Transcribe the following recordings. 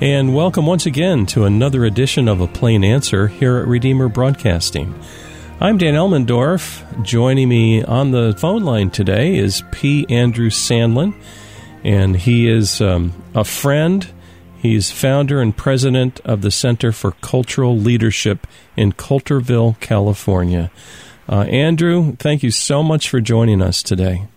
and welcome once again to another edition of A Plain Answer here at Redeemer Broadcasting. I'm Dan Elmendorf. Joining me on the phone line today is P. Andrew Sandlin, and he is um, a friend. He's founder and president of the Center for Cultural Leadership in Coulterville, California. Uh, Andrew, thank you so much for joining us today.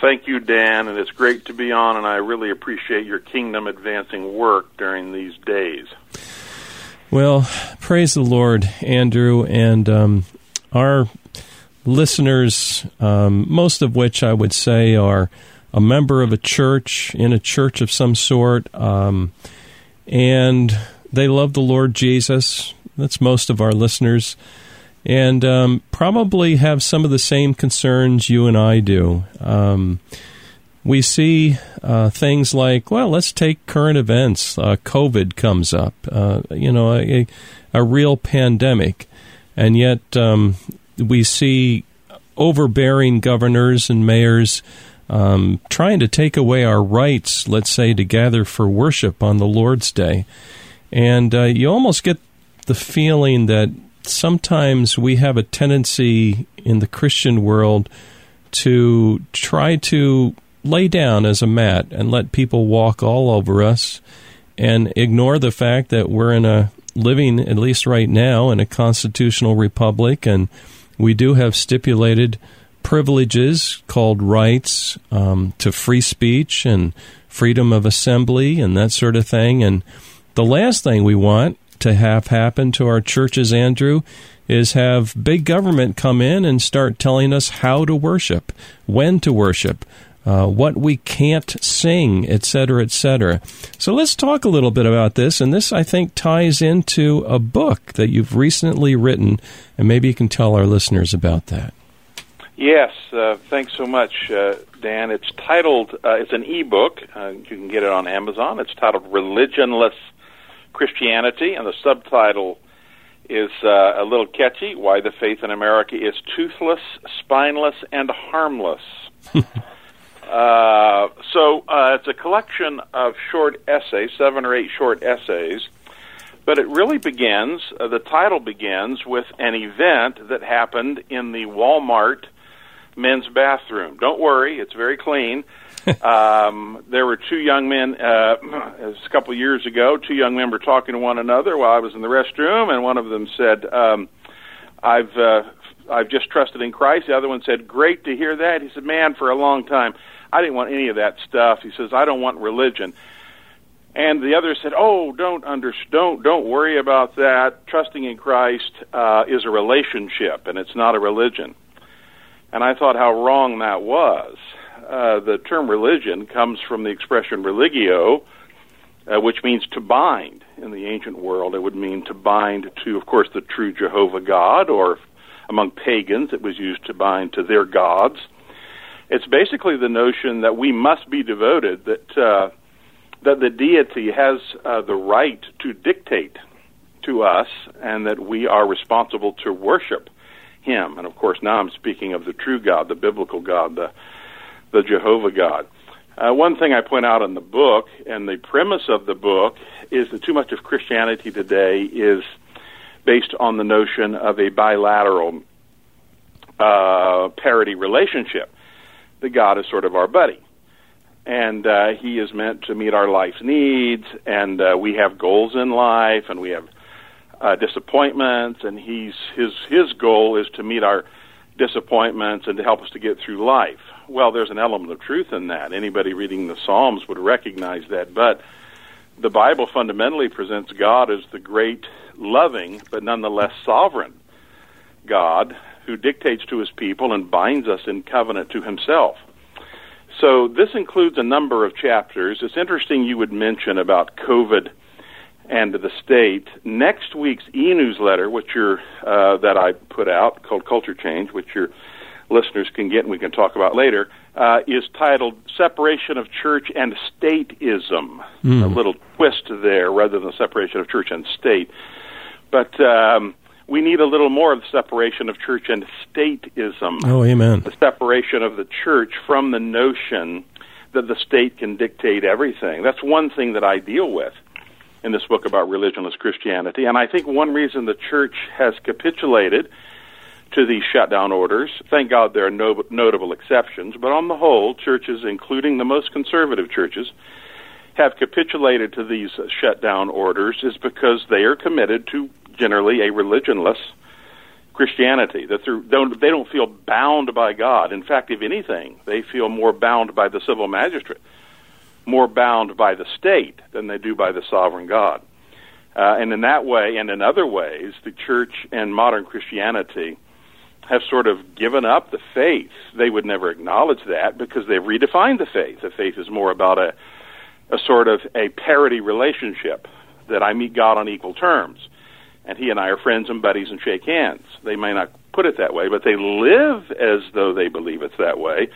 Thank you, Dan, and it's great to be on, and I really appreciate your kingdom advancing work during these days. Well, praise the Lord, Andrew, and um, our listeners, um, most of which I would say are a member of a church, in a church of some sort, um, and they love the Lord Jesus. That's most of our listeners and um, probably have some of the same concerns you and I do. Um, we see uh, things like, well, let's take current events. Uh, COVID comes up, uh, you know, a, a, real pandemic, and yet um, we see overbearing governors and mayors um, trying to take away our rights, let's say, to gather for worship on the Lord's Day. And uh, you almost get the feeling that sometimes we have a tendency in the Christian world to try to lay down as a mat and let people walk all over us and ignore the fact that we're in a living, at least right now, in a constitutional republic and we do have stipulated privileges called rights um, to free speech and freedom of assembly and that sort of thing. And the last thing we want to have happen to our churches, Andrew, is have big government come in and start telling us how to worship, when to worship, uh, what we can't sing, etc., etc. So let's talk a little bit about this. And this, I think, ties into a book that you've recently written, and maybe you can tell our listeners about that. Yes, uh, thanks so much, uh, Dan. It's titled, uh, it's an e-book. Uh, you can get it on Amazon. It's titled Religionless Christianity, and the subtitle is uh, a little catchy Why the Faith in America is Toothless, Spineless, and Harmless. uh, so uh, it's a collection of short essays, seven or eight short essays, but it really begins, uh, the title begins with an event that happened in the Walmart men's bathroom. Don't worry, it's very clean. um, there were two young men uh, a couple years ago. Two young men were talking to one another while I was in the restroom, and one of them said, um, "I've uh, I've just trusted in Christ." The other one said, "Great to hear that." He said, "Man, for a long time, I didn't want any of that stuff." He says, "I don't want religion." And the other said, "Oh, don't under, don't don't worry about that. Trusting in Christ uh, is a relationship, and it's not a religion." And I thought how wrong that was uh, the term religion comes from the expression religio, uh, which means to bind. In the ancient world, it would mean to bind to, of course, the true Jehovah God, or among pagans, it was used to bind to their gods. It's basically the notion that we must be devoted, that uh, that the deity has uh, the right to dictate to us, and that we are responsible to worship Him. And of course, now I'm speaking of the true God, the biblical God, the the Jehovah God. Uh, one thing I point out in the book, and the premise of the book, is that too much of Christianity today is based on the notion of a bilateral uh, parity relationship. The God is sort of our buddy, and uh, He is meant to meet our life's needs, and uh, we have goals in life, and we have uh, disappointments, and He's His His goal is to meet our disappointments and to help us to get through life well, there's an element of truth in that. Anybody reading the Psalms would recognize that. But the Bible fundamentally presents God as the great, loving, but nonetheless sovereign God who dictates to his people and binds us in covenant to himself. So this includes a number of chapters. It's interesting you would mention about COVID and the state. Next week's e-newsletter, which you're, uh, that I put out called Culture Change, which you're listeners can get and we can talk about later, uh, is titled Separation of Church and Stateism. Mm. A little twist there rather than separation of church and state. But um, we need a little more of the separation of church and stateism. Oh, amen. The separation of the church from the notion that the state can dictate everything. That's one thing that I deal with. in this book about religionless Christianity. And I think one reason the church has capitulated to these shutdown orders, thank God there are no, notable exceptions, but on the whole, churches, including the most conservative churches, have capitulated to these shutdown orders is because they are committed to generally a religionless Christianity. That they don't, they don't feel bound by God. In fact, if anything, they feel more bound by the civil magistrate more bound by the state than they do by the sovereign God. Uh, and in that way, and in other ways, the church and modern Christianity have sort of given up the faith. They would never acknowledge that because they've redefined the faith. The faith is more about a, a sort of a parity relationship that I meet God on equal terms, and He and I are friends and buddies and shake hands. They may not put it that way, but they live as though they believe it's that way,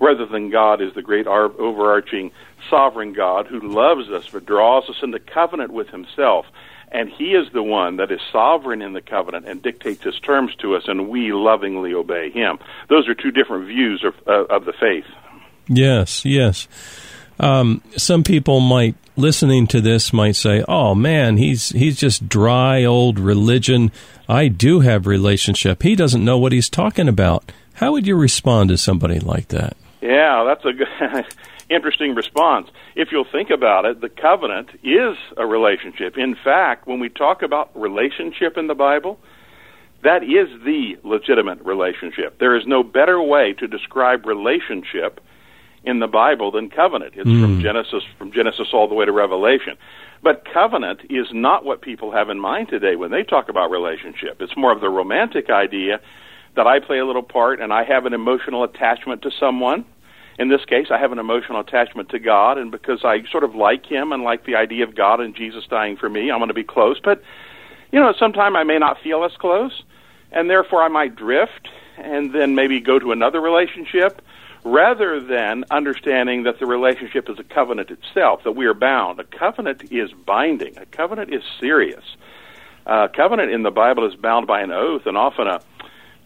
rather than God is the great overarching sovereign God who loves us but draws us into covenant with himself. And he is the one that is sovereign in the covenant and dictates his terms to us, and we lovingly obey him. Those are two different views of, uh, of the faith. Yes, yes. Um, some people might listening to this might say, "Oh man, he's he's just dry old religion. I do have relationship. He doesn't know what he's talking about." How would you respond to somebody like that? Yeah, that's a good, interesting response. If you'll think about it, the covenant is a relationship. In fact, when we talk about relationship in the Bible, that is the legitimate relationship. There is no better way to describe relationship in the Bible than covenant. It's mm. from hmm. Genesis from Genesis all the way to Revelation. But covenant is not what people have in mind today when they talk about relationship. It's more of the romantic idea that I play a little part and I have an emotional attachment to someone. In this case, I have an emotional attachment to God, and because I sort of like Him and like the idea of God and Jesus dying for me, I'm going to be close. But, you know, sometime I may not feel as close, and therefore I might drift and then maybe go to another relationship rather than understanding that the relationship is a covenant itself, that we are bound. A covenant is binding, a covenant is serious. Uh, covenant in the Bible is bound by an oath and often a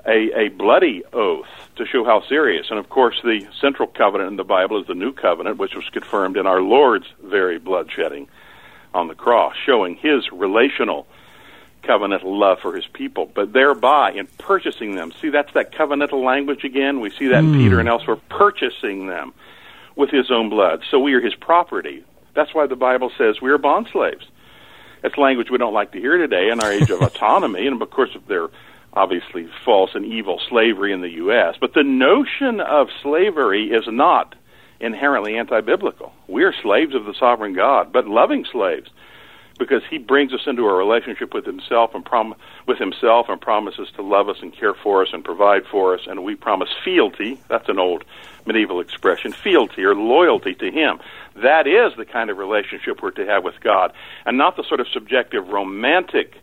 a, a bloody oath to show how serious. And of course, the central covenant in the Bible is the new covenant, which was confirmed in our Lord's very bloodshedding on the cross, showing his relational covenantal love for his people, but thereby in purchasing them. See, that's that covenantal language again. We see that mm. in Peter and elsewhere, purchasing them with his own blood. So we are his property. That's why the Bible says we are bond slaves. That's language we don't like to hear today in our age of autonomy, and of course, if they're obviously false and evil slavery in the U.S., but the notion of slavery is not inherently anti biblical. We're slaves of the sovereign God, but loving slaves because he brings us into a relationship with himself and prom- with himself and promises to love us and care for us and provide for us and we promise fealty that's an old medieval expression fealty or loyalty to him that is the kind of relationship we're to have with God and not the sort of subjective romantic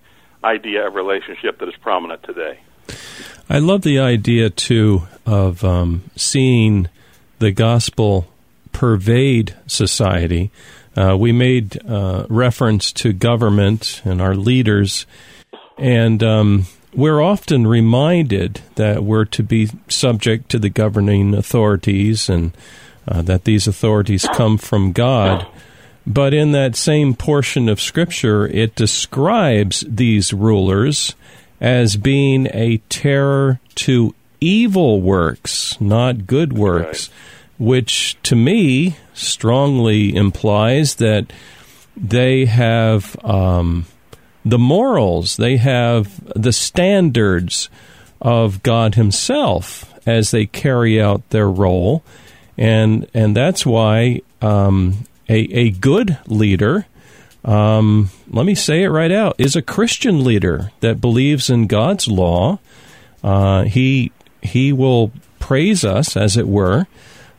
idea of relationship that is prominent today. I love the idea too of um, seeing the gospel pervade society. Uh, we made uh, reference to government and our leaders, and um, we're often reminded that we're to be subject to the governing authorities and uh, that these authorities come from God. But in that same portion of Scripture, it describes these rulers as being a terror to evil works, not good works, right. which to me strongly implies that they have um, the morals, they have the standards of God Himself as they carry out their role. And, and that's why um, a, a good leader, um, let me say it right out, is a Christian leader that believes in God's law. Uh, he he will praise us, as it were,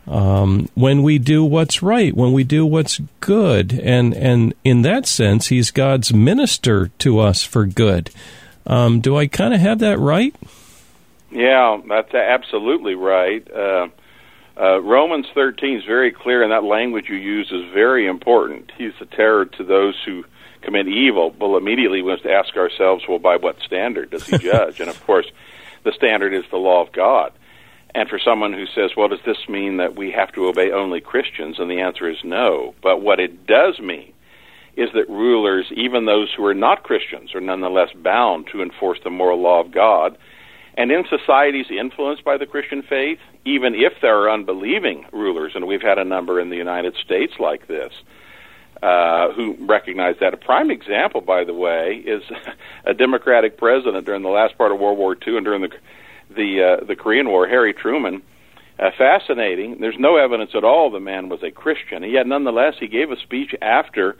um, when we do what's right, when we do what's good, and and in that sense, he's God's minister to us for good. Um, do I kind of have that right? Yeah, that's absolutely right. Uh, uh, Romans 13 is very clear, and that language you use is very important. He's a terror to those who commit evil. Well, immediately we must ask ourselves, well, by what standard does he judge? and of course, the standard is the law of God. And for someone who says, well, does this mean that we have to obey only Christians? And the answer is no. But what it does mean is that rulers, even those who are not Christians, are nonetheless bound to enforce the moral law of God. And in societies influenced by the Christian faith, even if there are unbelieving rulers, and we've had a number in the United States like this, uh, who recognize that. A prime example, by the way, is a Democratic president during the last part of World War II and during the the uh, the Korean War, Harry Truman. Uh, fascinating. There's no evidence at all the man was a Christian, yet nonetheless he gave a speech after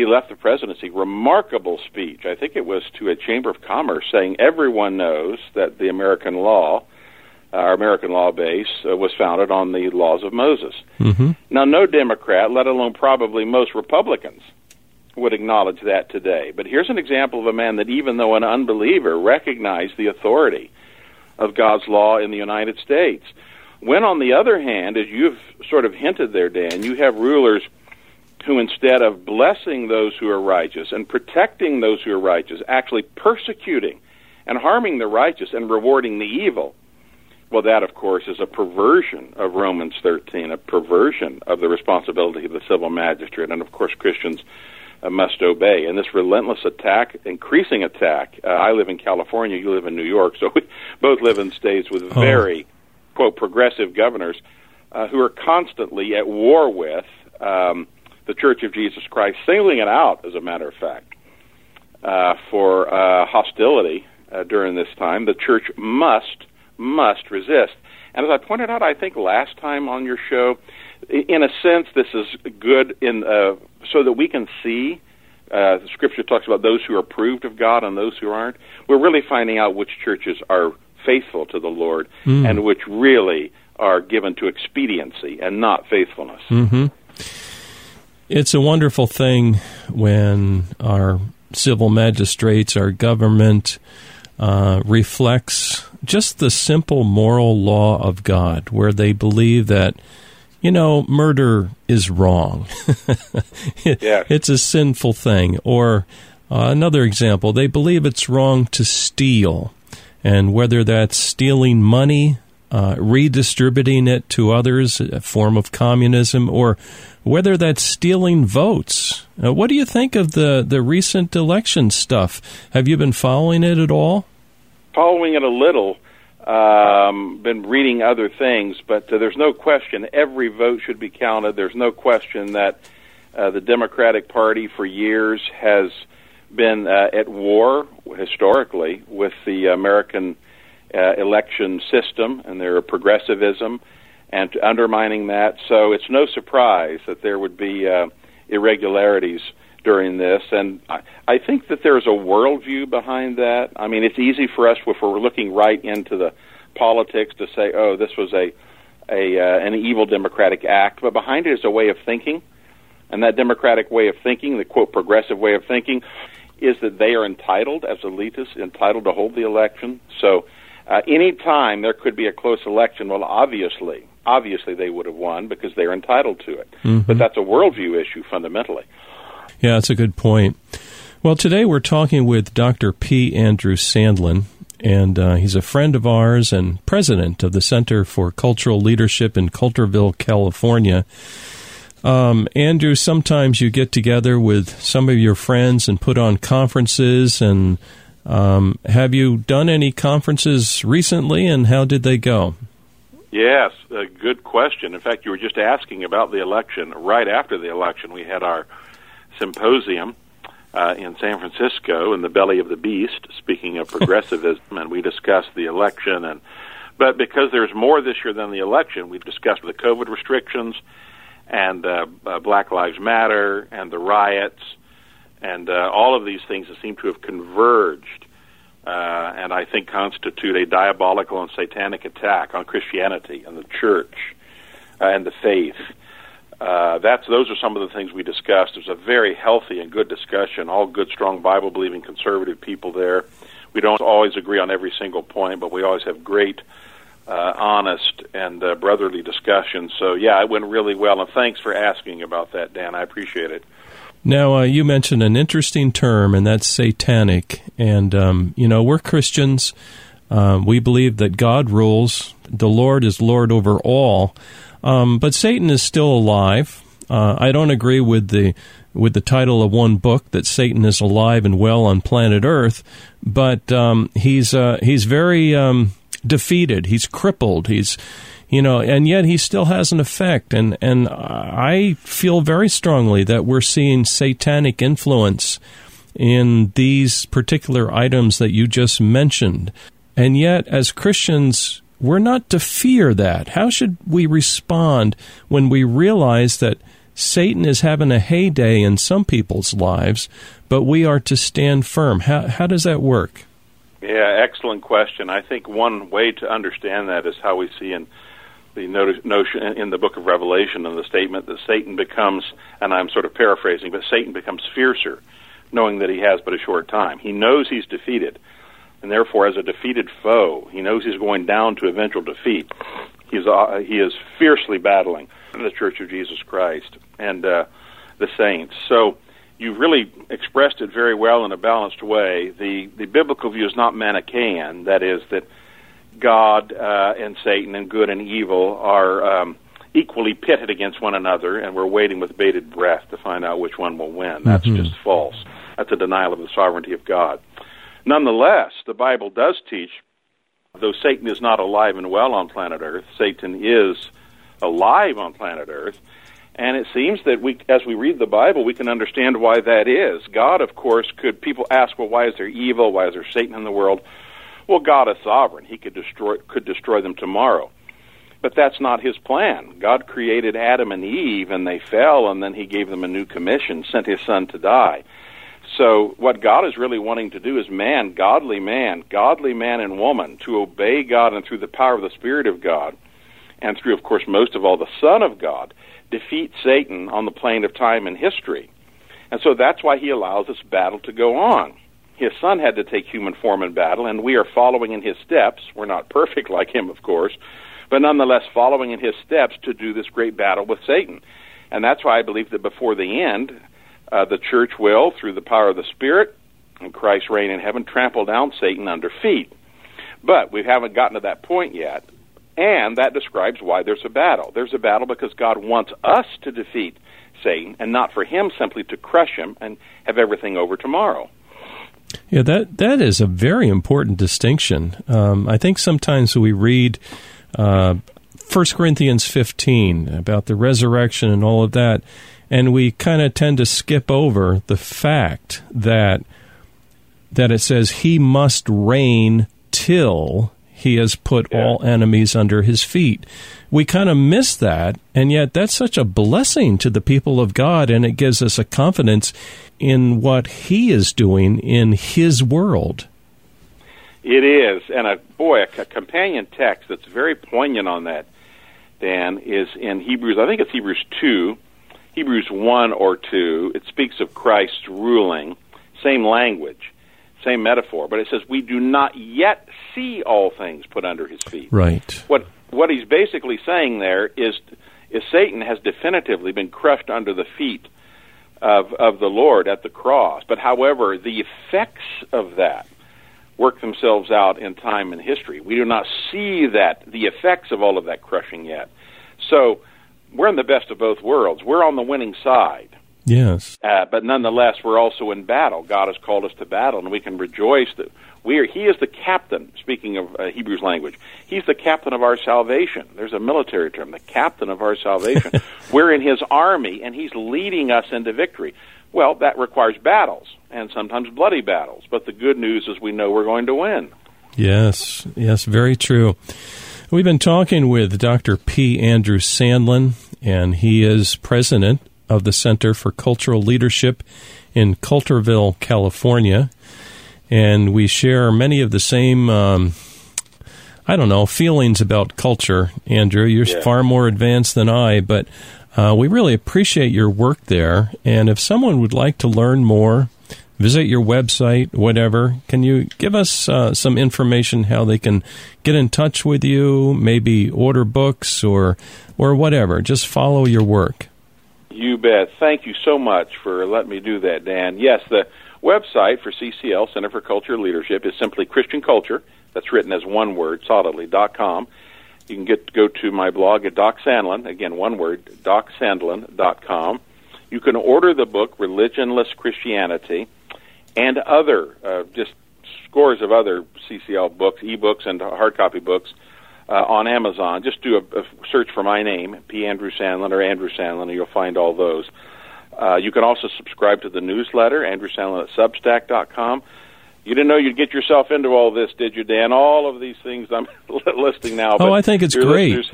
he left the presidency. Remarkable speech. I think it was to a Chamber of Commerce saying everyone knows that the American law, uh, our American law base, uh, was founded on the laws of Moses. Mm-hmm. Now, no Democrat, let alone probably most Republicans, would acknowledge that today. But here's an example of a man that, even though an unbeliever, recognized the authority of God's law in the United States. When, on the other hand, as you've sort of hinted there, Dan, you have rulers who, instead of blessing those who are righteous and protecting those who are righteous, actually persecuting and harming the righteous and rewarding the evil, well, that, of course, is a perversion of Romans 13, a perversion of the responsibility of the civil magistrate. And, of course, Christians uh, must obey. And this relentless attack, increasing attack, uh, I live in California, you live in New York, so we both live in states with Oh. very, quote, progressive governors uh, who are constantly at war with um, the Church of Jesus Christ, singling it out, as a matter of fact, uh, for uh, hostility uh, during this time. The church must, must resist. And as I pointed out, I think last time on your show, in a sense, this is good in uh, so that we can see. Uh, the scripture talks about those who are approved of God and those who aren't. We're really finding out which churches are faithful to the Lord Mm. and which really are given to expediency and not faithfulness. Mm-hmm. It's a wonderful thing when our civil magistrates, our government, uh, reflects just the simple moral law of God, where they believe that, you know, murder is wrong. It- Yes. It's a sinful thing. Or uh, another example, they believe it's wrong to steal. And whether that's stealing money, uh, redistributing it to others, a form of communism, or whether that's stealing votes. Uh, what do you think of the, the recent election stuff? Have you been following it at all? following it a little, um, been reading other things, but uh, there's no question every vote should be counted. There's no question that uh, the Democratic Party for years has been uh, at war historically with the American uh, election system and their progressivism and undermining that. So it's no surprise that there would be uh, irregularities during this. And I, I think that there's a worldview behind that. I mean, it's easy for us if we're looking right into the politics to say, "Oh, this was a a uh, an evil democratic act," but behind it is a way of thinking, and that democratic way of thinking, the quote progressive way of thinking, is that they are entitled, as elitists, entitled to hold the election. So, uh, any time there could be a close election, well, obviously, obviously they would have won because they're entitled to it. But that's a worldview issue fundamentally. Yeah, that's a good point. Well, today we're talking with Dr. P. Andrew Sandlin, and uh, he's a friend of ours and president of the Center for Cultural Leadership in Coulterville, California. Um, Andrew, sometimes you get together with some of your friends and put on conferences. And um, have you done any conferences recently, and how did they go? Yes, a good question. In fact, you were just asking about the election. Right after the election, we had our symposium uh, in San Francisco in the belly of the beast. Speaking of progressivism, and we discussed the election. And but because there's more this year than the election, we've discussed the COVID restrictions and uh, uh, Black Lives Matter and the riots and uh, all of these things that seem to have converged uh, and I think constitute a diabolical and satanic attack on Christianity and the church uh, and the faith. Uh, that's those are some of the things we discussed. It was a very healthy and good discussion. All good, strong Bible believing conservative people there. We don't always agree on every single point, but we always have great, uh, honest, and uh, brotherly discussions. So yeah, it went really well. And thanks for asking about that, Dan. I appreciate it. Now, uh, you mentioned an interesting term, and that's satanic. And, um, you know, we're Christians. Uh, we believe that God rules, the Lord is Lord over all. Um, but Satan is still alive. Uh, I don't agree with the with the title of one book that Satan is alive and well on planet Earth, but um, he's uh, he's very um, defeated. He's crippled. He's you know, and yet he still has an effect. And and I feel very strongly that we're seeing satanic influence in these particular items that you just mentioned. And yet, as Christians, we're not to fear that. How should we respond when we realize that Satan is having a heyday in some people's lives, but we are to stand firm? How, how does that work? Yeah, excellent question. I think one way to understand that is how we see in the notion in the book of Revelation and the statement that Satan becomes, and I'm sort of paraphrasing, but Satan becomes fiercer, knowing that he has but a short time. He knows he's defeated, and therefore, as a defeated foe, he knows he's going down to eventual defeat. He's uh, he is fiercely battling the Church of Jesus Christ and uh, the saints. So you've really expressed it very well in a balanced way. The the biblical view is not Manichaean. That is that God uh, and Satan and good and evil are um, equally pitted against one another, and we're waiting with bated breath to find out which one will win. That's mm-hmm. just false. That's a denial of the sovereignty of God. Nonetheless, the Bible does teach, though Satan is not alive and well on planet Earth, Satan is alive on planet Earth. And it seems that we, as we read the Bible, we can understand why that is. God, of course, could people ask, well, why is there evil? Why is there Satan in the world? Well, God is sovereign. He could destroy could destroy them tomorrow. But that's not his plan. God created Adam and Eve and they fell and then he gave them a new commission, sent his son to die. So what God is really wanting to do is man, godly man, godly man and woman to obey God and through the power of the spirit of God and through of course most of all the son of God defeat Satan on the plane of time and history. And so that's why he allows this battle to go on. His son had to take human form in battle, and we are following in his steps. We're not perfect like him, of course, but nonetheless following in his steps to do this great battle with Satan. And that's why I believe that before the end, uh, the church will, through the power of the Spirit and Christ's reign in heaven, trample down Satan under feet. But we haven't gotten to that point yet, and that describes why there's a battle. There's a battle because God wants us to defeat Satan, and not for him simply to crush him and have everything over tomorrow. Yeah, that that is a very important distinction. Um, I think sometimes we read uh, 1 Corinthians 15 about the resurrection and all of that, and we kind of tend to skip over the fact that that it says he must reign till he has put yeah. all enemies under his feet. We kind of miss that, and yet that's such a blessing to the people of God, and it gives us a confidence in what he is doing in his world. It is, and a boy, a, companion text that's very poignant on that, Dan, is in Hebrews. I think it's Hebrews two, Hebrews one or two. It speaks of Christ's ruling, same language same metaphor, but it says we do not yet see all things put under his feet. Right. What what he's basically saying there is is Satan has definitively been crushed under the feet of of the Lord at the cross. But however, the effects of that work themselves out in time and history. We do not see that the effects of all of that crushing yet. So we're in the best of both worlds. We're on the winning side. Yes. Uh, but nonetheless, we're also in battle. God has called us to battle, and we can rejoice that we are. He is the captain. Speaking of uh, Hebrews language, He's the captain of our salvation. There's a military term, the captain of our salvation. we're in His army, and He's leading us into victory. Well, that requires battles, and sometimes bloody battles. But the good news is we know we're going to win. Yes, yes, very true. We've been talking with Dr. P. Andrew Sandlin, and he is president of the Center for Cultural Leadership in Coulterville, California. And we share many of the same, um, I don't know, feelings about culture. Andrew, you're yeah. far more advanced than I, but uh, we really appreciate your work there. And if someone would like to learn more, visit your website, whatever, can you give us uh, some information how they can get in touch with you, maybe order books or, or whatever? Just follow your work. You bet. Thank you so much for letting me do that, Dan. Yes, the website for CCL, Center for Culture Leadership, is simply Christian Culture. That's written as one word, solidly, dot com. You can get go to my blog at Doc Sandlin, again, one word, docsandlin.com. You can order the book, Religionless Christianity, and other, uh, just scores of other CCL books, ebooks, and hard copy books uh, on Amazon. Just do a, a, search for my name, P. Andrew Sandlin or Andrew Sandlin, and you'll find all those. Uh, you can also subscribe to the newsletter, Andrew Sandlin at Substack.com. You didn't know you'd get yourself into all this, did you, Dan? All of these things I'm listing now. Oh, I think it's great.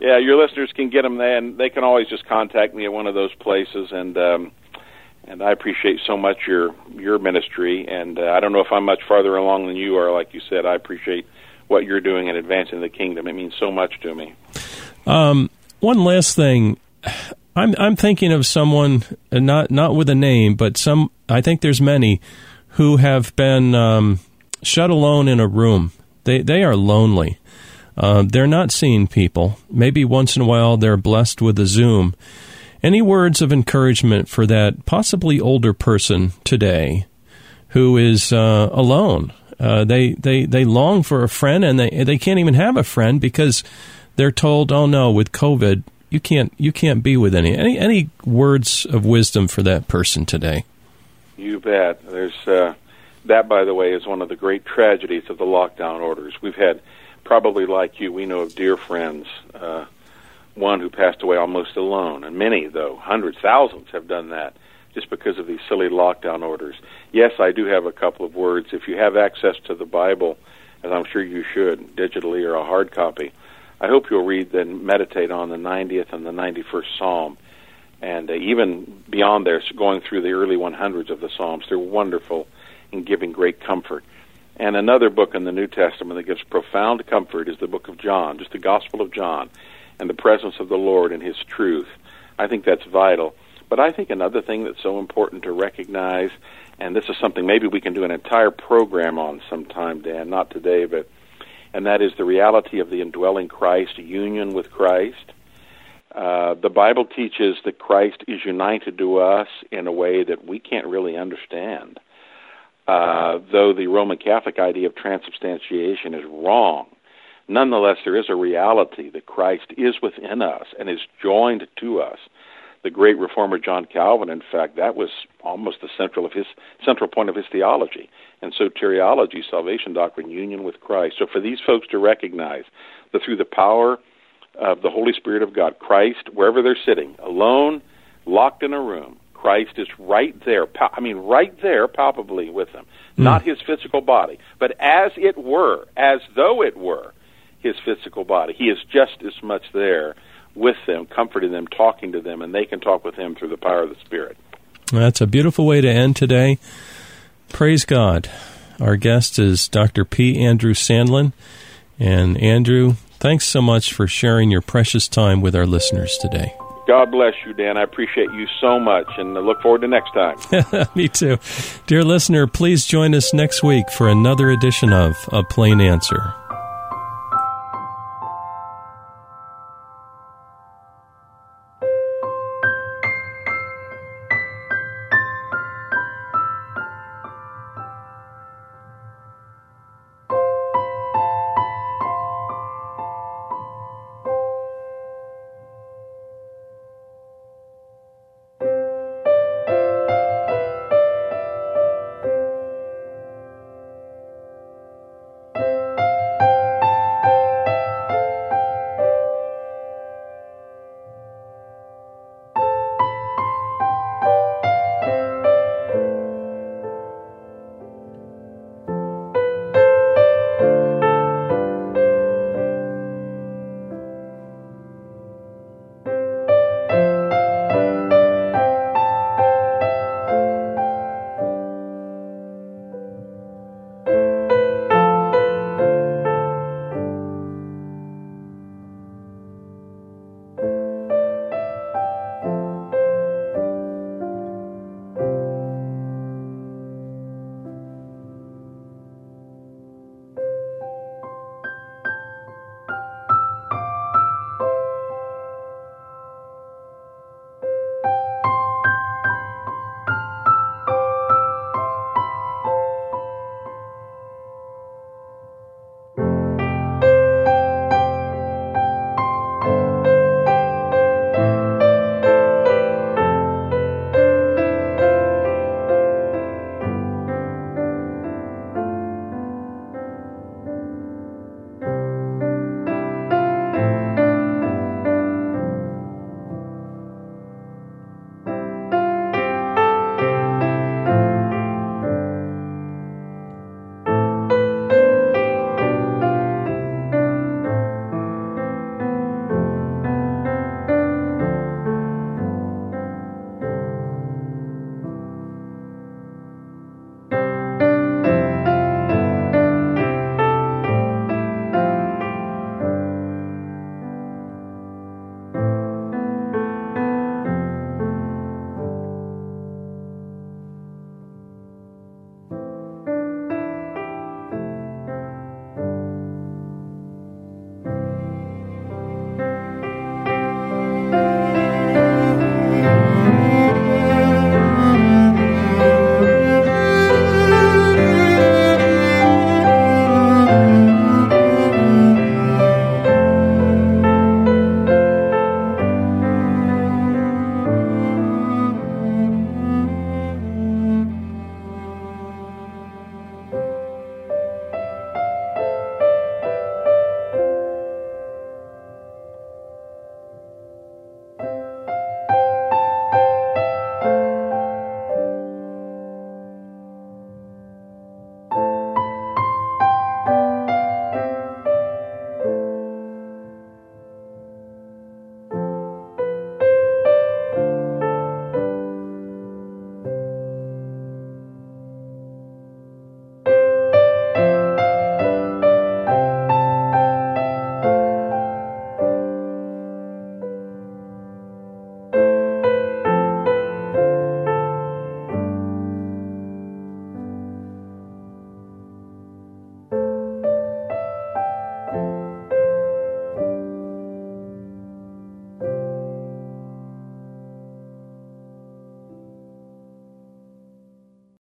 Yeah, your listeners can get them there, and they can always just contact me at one of those places. And um, and I appreciate so much your your ministry. And uh, I don't know if I'm much farther along than you are. Like you said, I appreciate what you're doing in advancing the kingdom. It means so much to me. Um, one last thing. I'm I'm thinking of someone uh, not not with a name, but some. I think there's many who have been um, shut alone in a room. They they are lonely. Uh, they're not seeing people. Maybe once in a while they're blessed with a Zoom. Any words of encouragement for that possibly older person today who is uh, alone? Uh, they, they, they long for a friend and they, they can't even have a friend because they're told, oh no, with COVID, you can't, you can't be with any. Any, any words of wisdom for that person today? You bet. There's, uh, that, by the way, is one of the great tragedies of the lockdown orders. We've had probably like you, we know of dear friends, uh, one who passed away almost alone, and many, though, hundreds, thousands have done that just because of these silly lockdown orders. Yes, I do have a couple of words. If you have access to the Bible, as I'm sure you should, digitally or a hard copy, I hope you'll read and meditate on the 90th and the 91st Psalm. And uh, even beyond there, going through the early 100s of the Psalms, they're wonderful in giving great comfort. And another book in the New Testament that gives profound comfort is the book of John, just the Gospel of John, and the presence of the Lord and His truth. I think that's vital. But I think another thing that's so important to recognize, and this is something maybe we can do an entire program on sometime, Dan, not today, but and that is the reality of the indwelling Christ, union with Christ. Uh, the Bible teaches that Christ is united to us in a way that we can't really understand. Uh, though the Roman Catholic idea of transubstantiation is wrong, nonetheless there is a reality that Christ is within us and is joined to us. The great reformer John Calvin, in fact, that was almost the central of his central point of his theology. And soteriology, salvation doctrine, union with Christ. So for these folks to recognize that through the power of the Holy Spirit of God, Christ, wherever they're sitting, alone, locked in a room, Christ is right there. I mean, right there, palpably with them. Mm. Not his physical body, but as it were, as though it were his physical body. He is just as much there with them, comforting them, talking to them, and they can talk with him through the power of the Spirit. That's a beautiful way to end today. Praise God. Our guest is Dr. P. Andrew Sandlin. And Andrew, thanks so much for sharing your precious time with our listeners today. God bless you, Dan. I appreciate you so much and I look forward to next time. Me too. Dear listener, please join us next week for another edition of A Plain Answer.